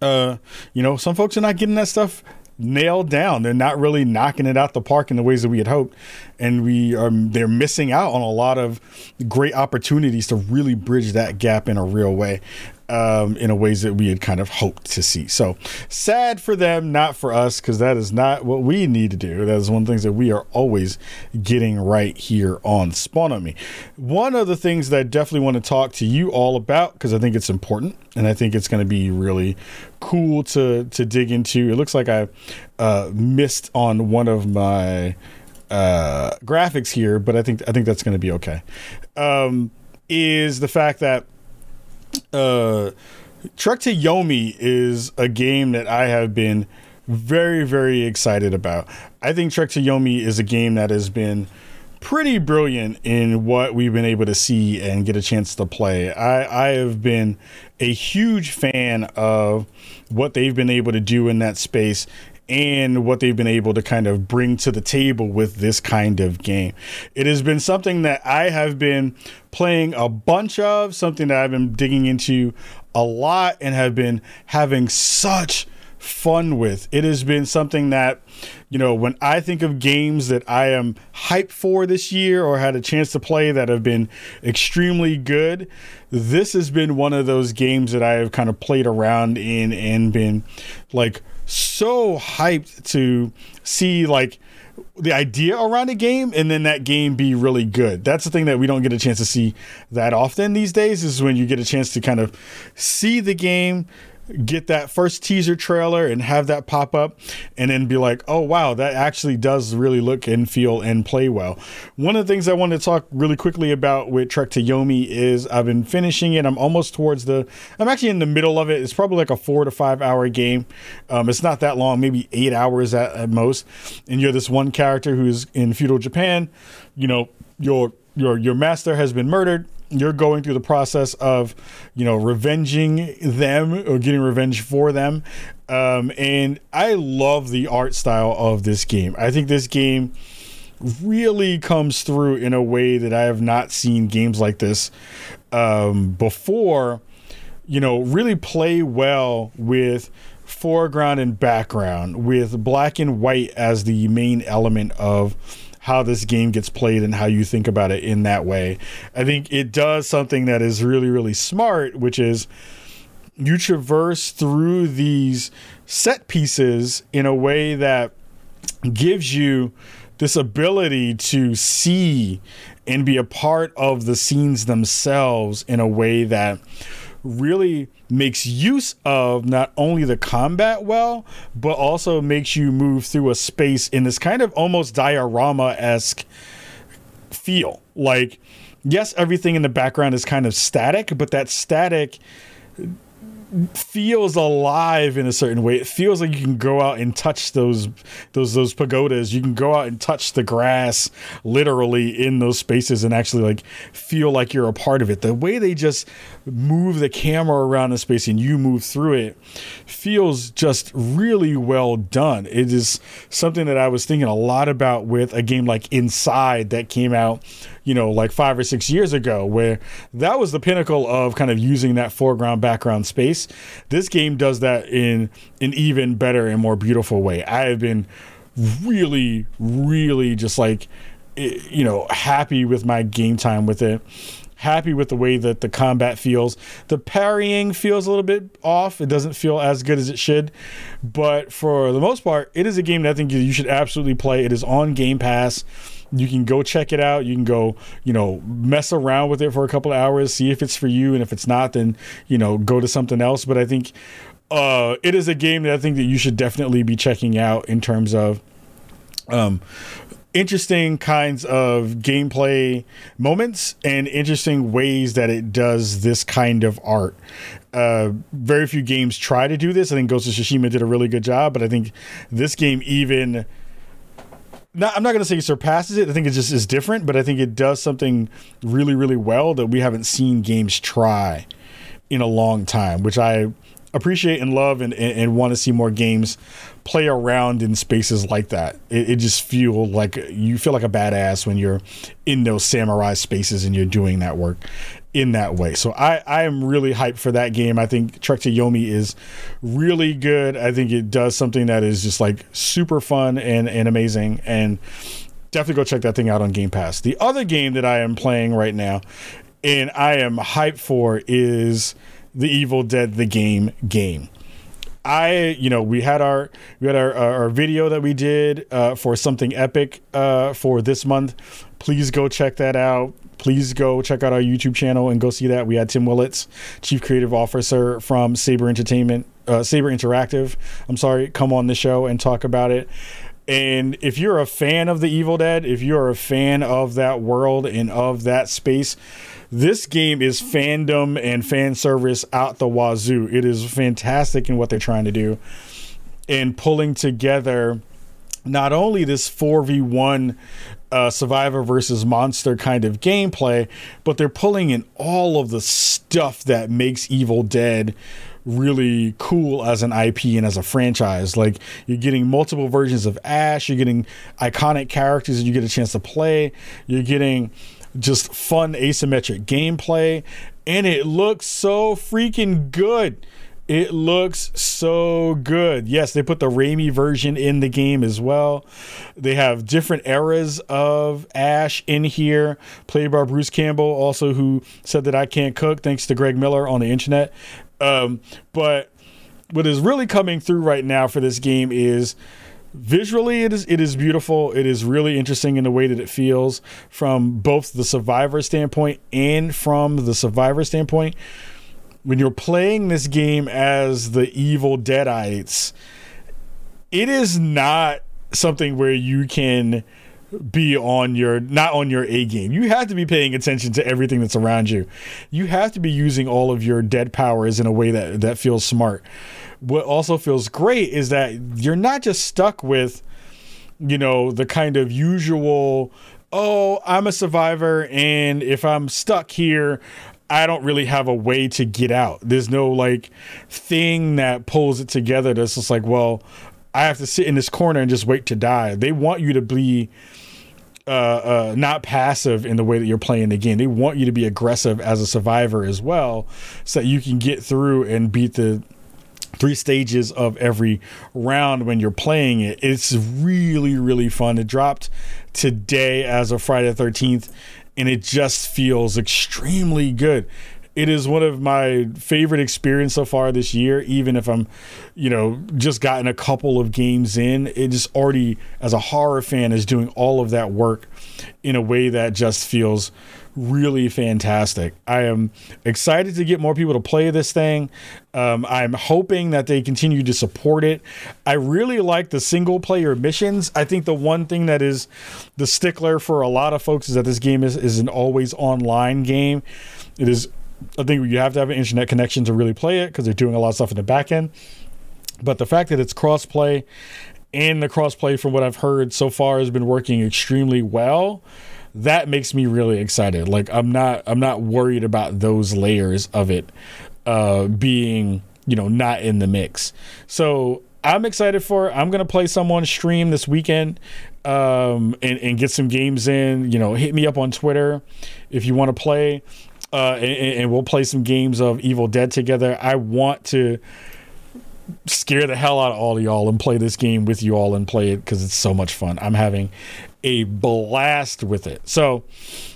Speaker 2: uh, you know, some folks are not getting that stuff nailed down. They're not really knocking it out the park in the ways that we had hoped, and we are they're missing out on a lot of great opportunities to really bridge that gap in a real way um, in a ways that we had kind of hoped to see. So sad for them, not for us, because that is not what we need to do. That is one of the things that we are always getting right here on Spawn on Me. One of the things that I definitely want to talk to you all about, because I think it's important and I think it's going to be really cool to to dig into. It looks like I uh, missed on one of my uh, graphics here, but I think I think that's going to be okay. Um, is the fact that uh, Trek to Yomi is a game that I have been very, very excited about. I think Trek to Yomi is a game that has been pretty brilliant in what we've been able to see and get a chance to play. I, I have been a huge fan of what they've been able to do in that space and what they've been able to kind of bring to the table with this kind of game. It has been something that I have been playing a bunch of, something that I've been digging into a lot and have been having such fun with. It has been something that, you know, when I think of games that I am hyped for this year or had a chance to play that have been extremely good, this has been one of those games that I have kind of played around in and been like so hyped to see like the idea around a game and then that game be really good. That's the thing that we don't get a chance to see that often these days is when you get a chance to kind of see the game, get that first teaser trailer and have that pop up and then be like, oh, wow, that actually does really look and feel and play well. One of the things I want to talk really quickly about with Trek to Yomi is I've been finishing it. I'm almost towards the, I'm actually in the middle of it. It's probably like a four to five hour game. Um, it's not that long, maybe eight hours at, at most. And you're this one character who's in feudal Japan. You know, your your your master has been murdered you're going through the process of you know revenging them or getting revenge for them. Um, and i love the art style of this game. I think this game really comes through in a way that i have not seen games like this um, before you know, really play well with foreground and background, with black and white as the main element of how this game gets played and how you think about it in that way. I think it does something that is really, really smart, which is you traverse through these set pieces in a way that gives you this ability to see and be a part of the scenes themselves in a way that really makes use of not only the combat well, but also makes you move through a space in this kind of almost diorama esque feel. Like, yes, everything in the background is kind of static, but that static feels alive in a certain way. It feels like you can go out and touch those those those pagodas. You can go out and touch the grass literally in those spaces and actually like feel like you're a part of it. The way they just move the camera around the space and you move through it feels just really well done. It is something that I was thinking a lot about with a game like Inside that came out you know, like five or six years ago, where that was the pinnacle of kind of using that foreground background space. This game does that in an even better and more beautiful way. I have been really, really just like, you know, happy with my game time with it happy with the way that the combat feels. The parrying feels a little bit off. It doesn't feel as good as it should. But for the most part, it is a game that I think you should absolutely play. It is on Game Pass. You can go check it out. You can go, you know, mess around with it for a couple of hours, see if it's for you, and if it's not, then you know, go to something else. But I think uh, it is a game that I think that you should definitely be checking out in terms of um, interesting kinds of gameplay moments and interesting ways that it does this kind of art. Uh, very few games try to do this. I think Ghost of Tsushima did a really good job, but I think this game even not, I'm not going to say it surpasses it. I think it just is different, but I think it does something really, really well that we haven't seen games try in a long time, which I appreciate and love and, and, and want to see more games play around in spaces like that. It, it, just feel like you feel like a badass when you're in those samurai spaces and you're doing that work in that way. So I, I am really hyped for that game. I think Trek to Yomi is really good. I think it does something that is just like super fun and, and amazing. And definitely go check that thing out on Game Pass. The other game that I am playing right now and I am hyped for is the Evil Dead the game game. I, you know, we had our we had our, our video that we did uh, for something epic uh, for this month. Please go check that out please go check out our YouTube channel and go see that. We had Tim Willits, Chief Creative Officer from Saber Entertainment, uh, Saber Interactive. I'm sorry, come on the show and talk about it. And if you're a fan of the Evil Dead, if you're a fan of that world and of that space, this game is fandom and fan service out the wazoo. It is fantastic in what they're trying to do and pulling together not only this 4v1 uh, survivor versus monster kind of gameplay, but they're pulling in all of the stuff that makes Evil Dead really cool as an IP and as a franchise. Like you're getting multiple versions of Ash, you're getting iconic characters that you get a chance to play, you're getting just fun asymmetric gameplay, and it looks so freaking good. It looks so good. Yes, they put the Raimi version in the game as well. They have different eras of Ash in here, played by Bruce Campbell, also who said that I can't cook, thanks to Greg Miller on the internet. Um, but what is really coming through right now for this game is visually it is it is beautiful it is really interesting in the way that it feels from both the survivor standpoint and from the survivor standpoint when you're playing this game as the evil deadites, it is not something where you can be on your not on your A game. You have to be paying attention to everything that's around you. You have to be using all of your dead powers in a way that that feels smart. What also feels great is that you're not just stuck with you know the kind of usual oh, I'm a survivor and if I'm stuck here, I don't really have a way to get out. There's no like thing that pulls it together that's just like, well, I have to sit in this corner and just wait to die. They want you to be uh, uh, not passive in the way that you're playing the game. They want you to be aggressive as a survivor as well, so that you can get through and beat the three stages of every round when you're playing it. It's really, really fun. It dropped today as of Friday the 13th, and it just feels extremely good. It is one of my favorite experience so far this year, even if I'm, you know, just gotten a couple of games in. It just already, as a horror fan, is doing all of that work in a way that just feels really fantastic. I am excited to get more people to play this thing. Um, I'm hoping that they continue to support it. I really like the single player missions. I think the one thing that is the stickler for a lot of folks is that this game is, is an always online game. It is, I think you have to have an internet connection to really play it because they're doing a lot of stuff in the back end. But the fact that it's crossplay and the crossplay, from what I've heard so far, has been working extremely well that makes me really excited. Like I'm not I'm not worried about those layers of it uh, being you know not in the mix. So I'm excited for. It. I'm gonna play some on stream this weekend um, and, and get some games in. You know, hit me up on Twitter if you want to play, uh, and, and we'll play some games of Evil Dead together. I want to scare the hell out of all of y'all and play this game with you all and play it because it's so much fun. I'm having a blast with it. So,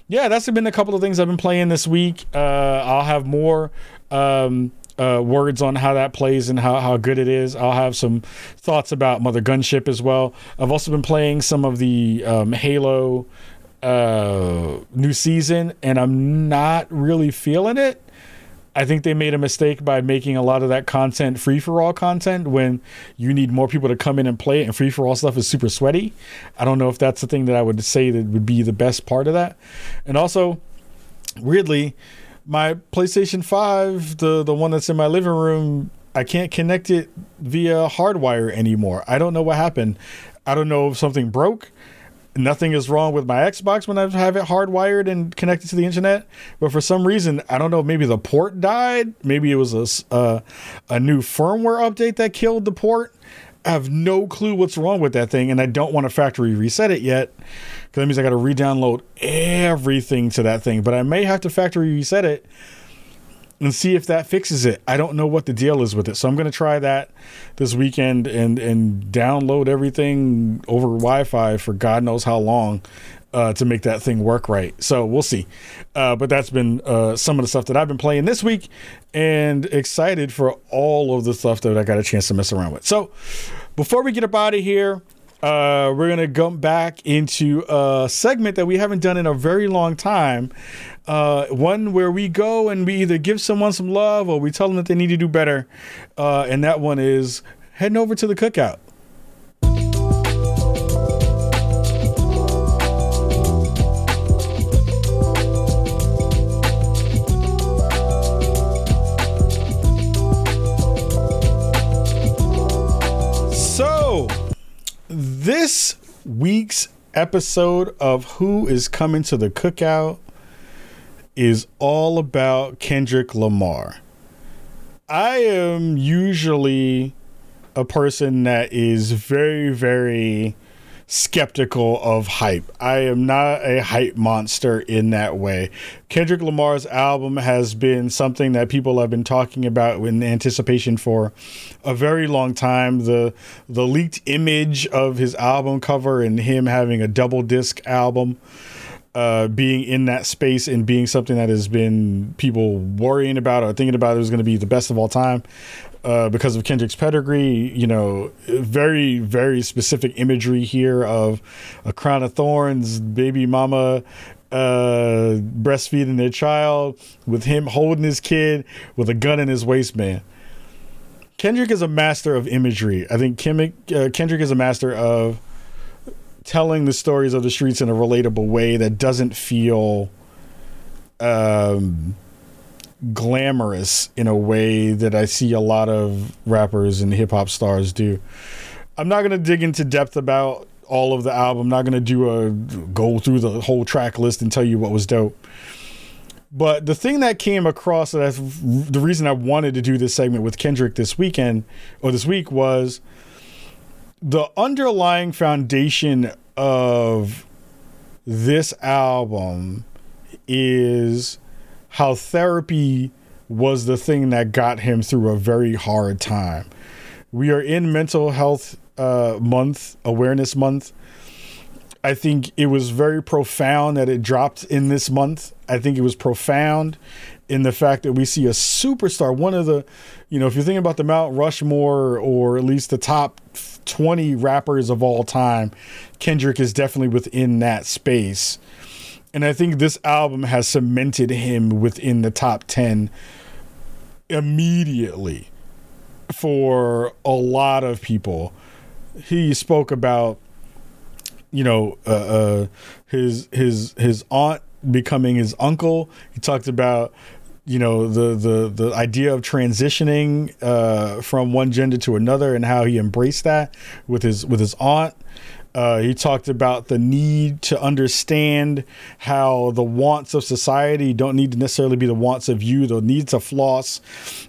Speaker 2: yeah, that's been a couple of things I've been playing this week. Uh, I'll have more um, uh, words on how that plays and how, how good it is. I'll have some thoughts about Mother Gunship as well. I've also been playing some of the um, Halo uh, new season, and I'm not really feeling it. I think they made a mistake by making a lot of that content free for all content when you need more people to come in and play it, and free for all stuff is super sweaty. I don't know if that's the thing that I would say that would be the best part of that. And also, weirdly, my PlayStation 5, the, the one that's in my living room, I can't connect it via hardwire anymore. I don't know what happened. I don't know if something broke nothing is wrong with my Xbox when I have it hardwired and connected to the internet. But for some reason, I don't know, maybe the port died. Maybe it was a, uh, a new firmware update that killed the port. I have no clue what's wrong with that thing, and I don't want to factory reset it yet because that means I got to re download everything to that thing. But I may have to factory reset it and see if that fixes it. I don't know what the deal is with it. So I'm going to try that this weekend and and download everything over Wi-Fi for God knows how long uh, to make that thing work right. So we'll see. Uh, but that's been uh, some of the stuff that I've been playing this week and excited for all of the stuff that I got a chance to mess around with. So before we get up out of here, uh, we're gonna go back into a segment that we haven't done in a very long time. Uh, one where we go and we either give someone some love or we tell them that they need to do better. Uh, and that one is heading over to the cookout. This week's episode of Who is Coming to the Cookout is all about Kendrick Lamar. I am usually a person that is very, very skeptical of hype. I am not a hype monster in that way. Kendrick Lamar's album has been something that people have been talking about in anticipation for a very long time. The the leaked image of his album cover and him having a double disc album uh, being in that space and being something that has been people worrying about or thinking about it was going to be the best of all time uh, because of Kendrick's pedigree. You know, very, very specific imagery here of a crown of thorns, baby mama uh, breastfeeding their child, with him holding his kid with a gun in his waistband. Kendrick is a master of imagery. I think Kim, uh, Kendrick is a master of telling the stories of the streets in a relatable way that doesn't feel um, glamorous in a way that I see a lot of rappers and hip hop stars do. I'm not going to dig into depth about all of the album. I'm not going to do a go through the whole track list and tell you what was dope. But the thing that came across that the reason I wanted to do this segment with Kendrick this weekend or this week was the underlying foundation of this album is how therapy was the thing that got him through a very hard time. We are in mental health uh, month, awareness month. I think it was very profound that it dropped in this month. I think it was profound in the fact that we see a superstar, one of the, you know, if you're thinking about the Mount Rushmore or at least the top 20 rappers of all time, Kendrick is definitely within that space. And I think this album has cemented him within the top 10 immediately for a lot of people. He spoke about, you know, uh, uh, his his his aunt becoming his uncle. He talked about you know the the the idea of transitioning uh, from one gender to another and how he embraced that with his with his aunt. Uh, he talked about the need to understand how the wants of society don't need to necessarily be the wants of you. The need to floss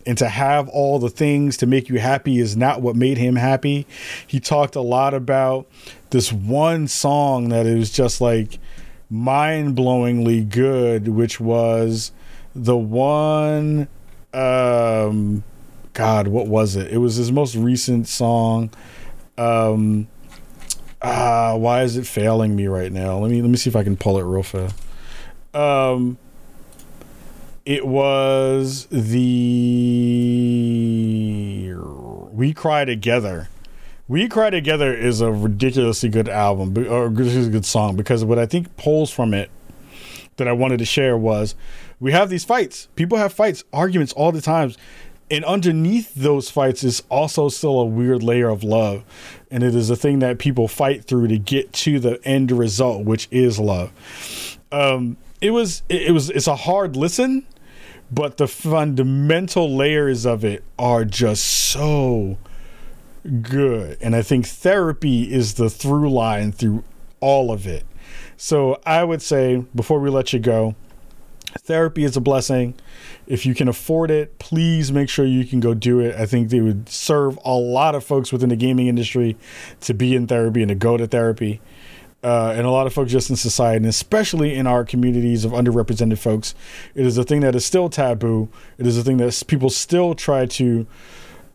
Speaker 2: and to have all the things to make you happy is not what made him happy. He talked a lot about this one song that is just like mind blowingly good, which was the one um god what was it it was his most recent song um ah why is it failing me right now let me let me see if i can pull it real fast um it was the we cry together we cry together is a ridiculously good album or a good song because what i think pulls from it that i wanted to share was we have these fights. People have fights, arguments all the times. And underneath those fights is also still a weird layer of love. And it is a thing that people fight through to get to the end result, which is love. Um, it was it was it's a hard listen, but the fundamental layers of it are just so good. And I think therapy is the through line through all of it. So I would say before we let you go, Therapy is a blessing. If you can afford it, please make sure you can go do it. I think it would serve a lot of folks within the gaming industry to be in therapy and to go to therapy. Uh, and a lot of folks just in society, and especially in our communities of underrepresented folks, it is a thing that is still taboo. It is a thing that people still try to,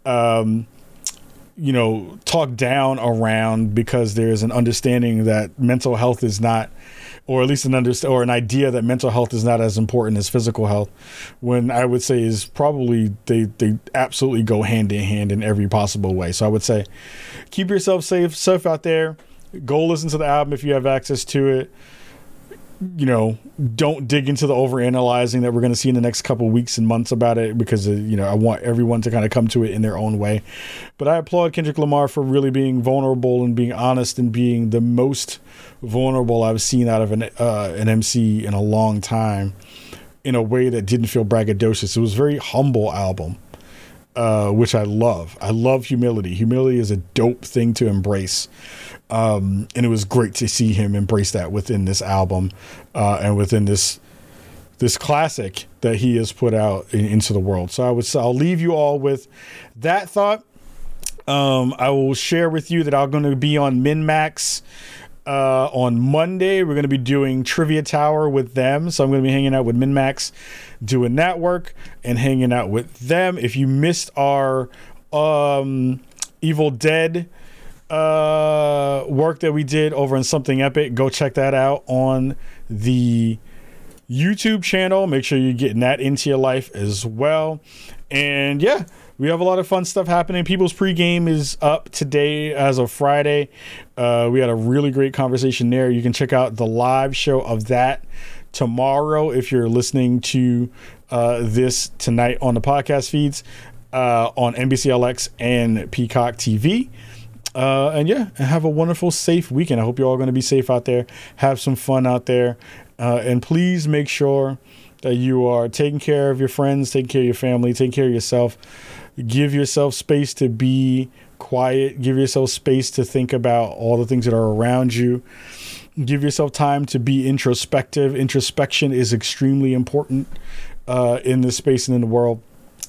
Speaker 2: um, you know, talk down around because there's an understanding that mental health is not or at least an under or an idea that mental health is not as important as physical health when i would say is probably they they absolutely go hand in hand in every possible way. So i would say keep yourself safe safe out there go listen to the album if you have access to it you know, don't dig into the over analyzing that we're going to see in the next couple weeks and months about it because, uh, you know, I want everyone to kind of come to it in their own way. But I applaud Kendrick Lamar for really being vulnerable and being honest and being the most vulnerable I've seen out of an, uh, an MC in a long time in a way that didn't feel braggadocious. It was a very humble album. Uh, which I love. I love humility. Humility is a dope thing to embrace. Um, and it was great to see him embrace that within this album uh, and within this this classic that he has put out in, into the world. So I would I'll leave you all with that thought. Um, I will share with you that I'm going to be on MinnMax uh, on Monday. We're going to be doing Trivia Tower with them. So I'm going to be hanging out with MinnMax, doing that work and hanging out with them. If you missed our um, Evil Dead uh, work that we did over in Something Epic, go check that out on the YouTube channel. Make sure you're getting that into your life as well. And yeah, we have a lot of fun stuff happening. People's pregame is up today as of Friday. Uh, we had a really great conversation there. You can check out the live show of that tomorrow if you're listening to uh, this tonight on the podcast feeds uh, on NBCLX and Peacock TV. Uh, and yeah, have a wonderful, safe weekend. I hope you're all going to be safe out there. Have some fun out there. Uh, and please make sure that you are taking care of your friends, taking care of your family, taking care of yourself. Give yourself space to be quiet. Give yourself space to think about all the things that are around you. Give yourself time to be introspective. Introspection is extremely important uh, in this space and in the world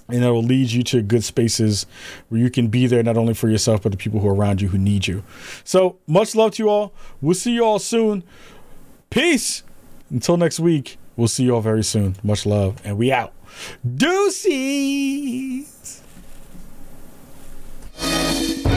Speaker 2: and it will lead you to good spaces where you can be there not only for yourself but the people who are around you who need you so much love to you all we'll see you all soon Peace. Until next week, we'll see you all very soon. Much love, and we out. Deuces. Música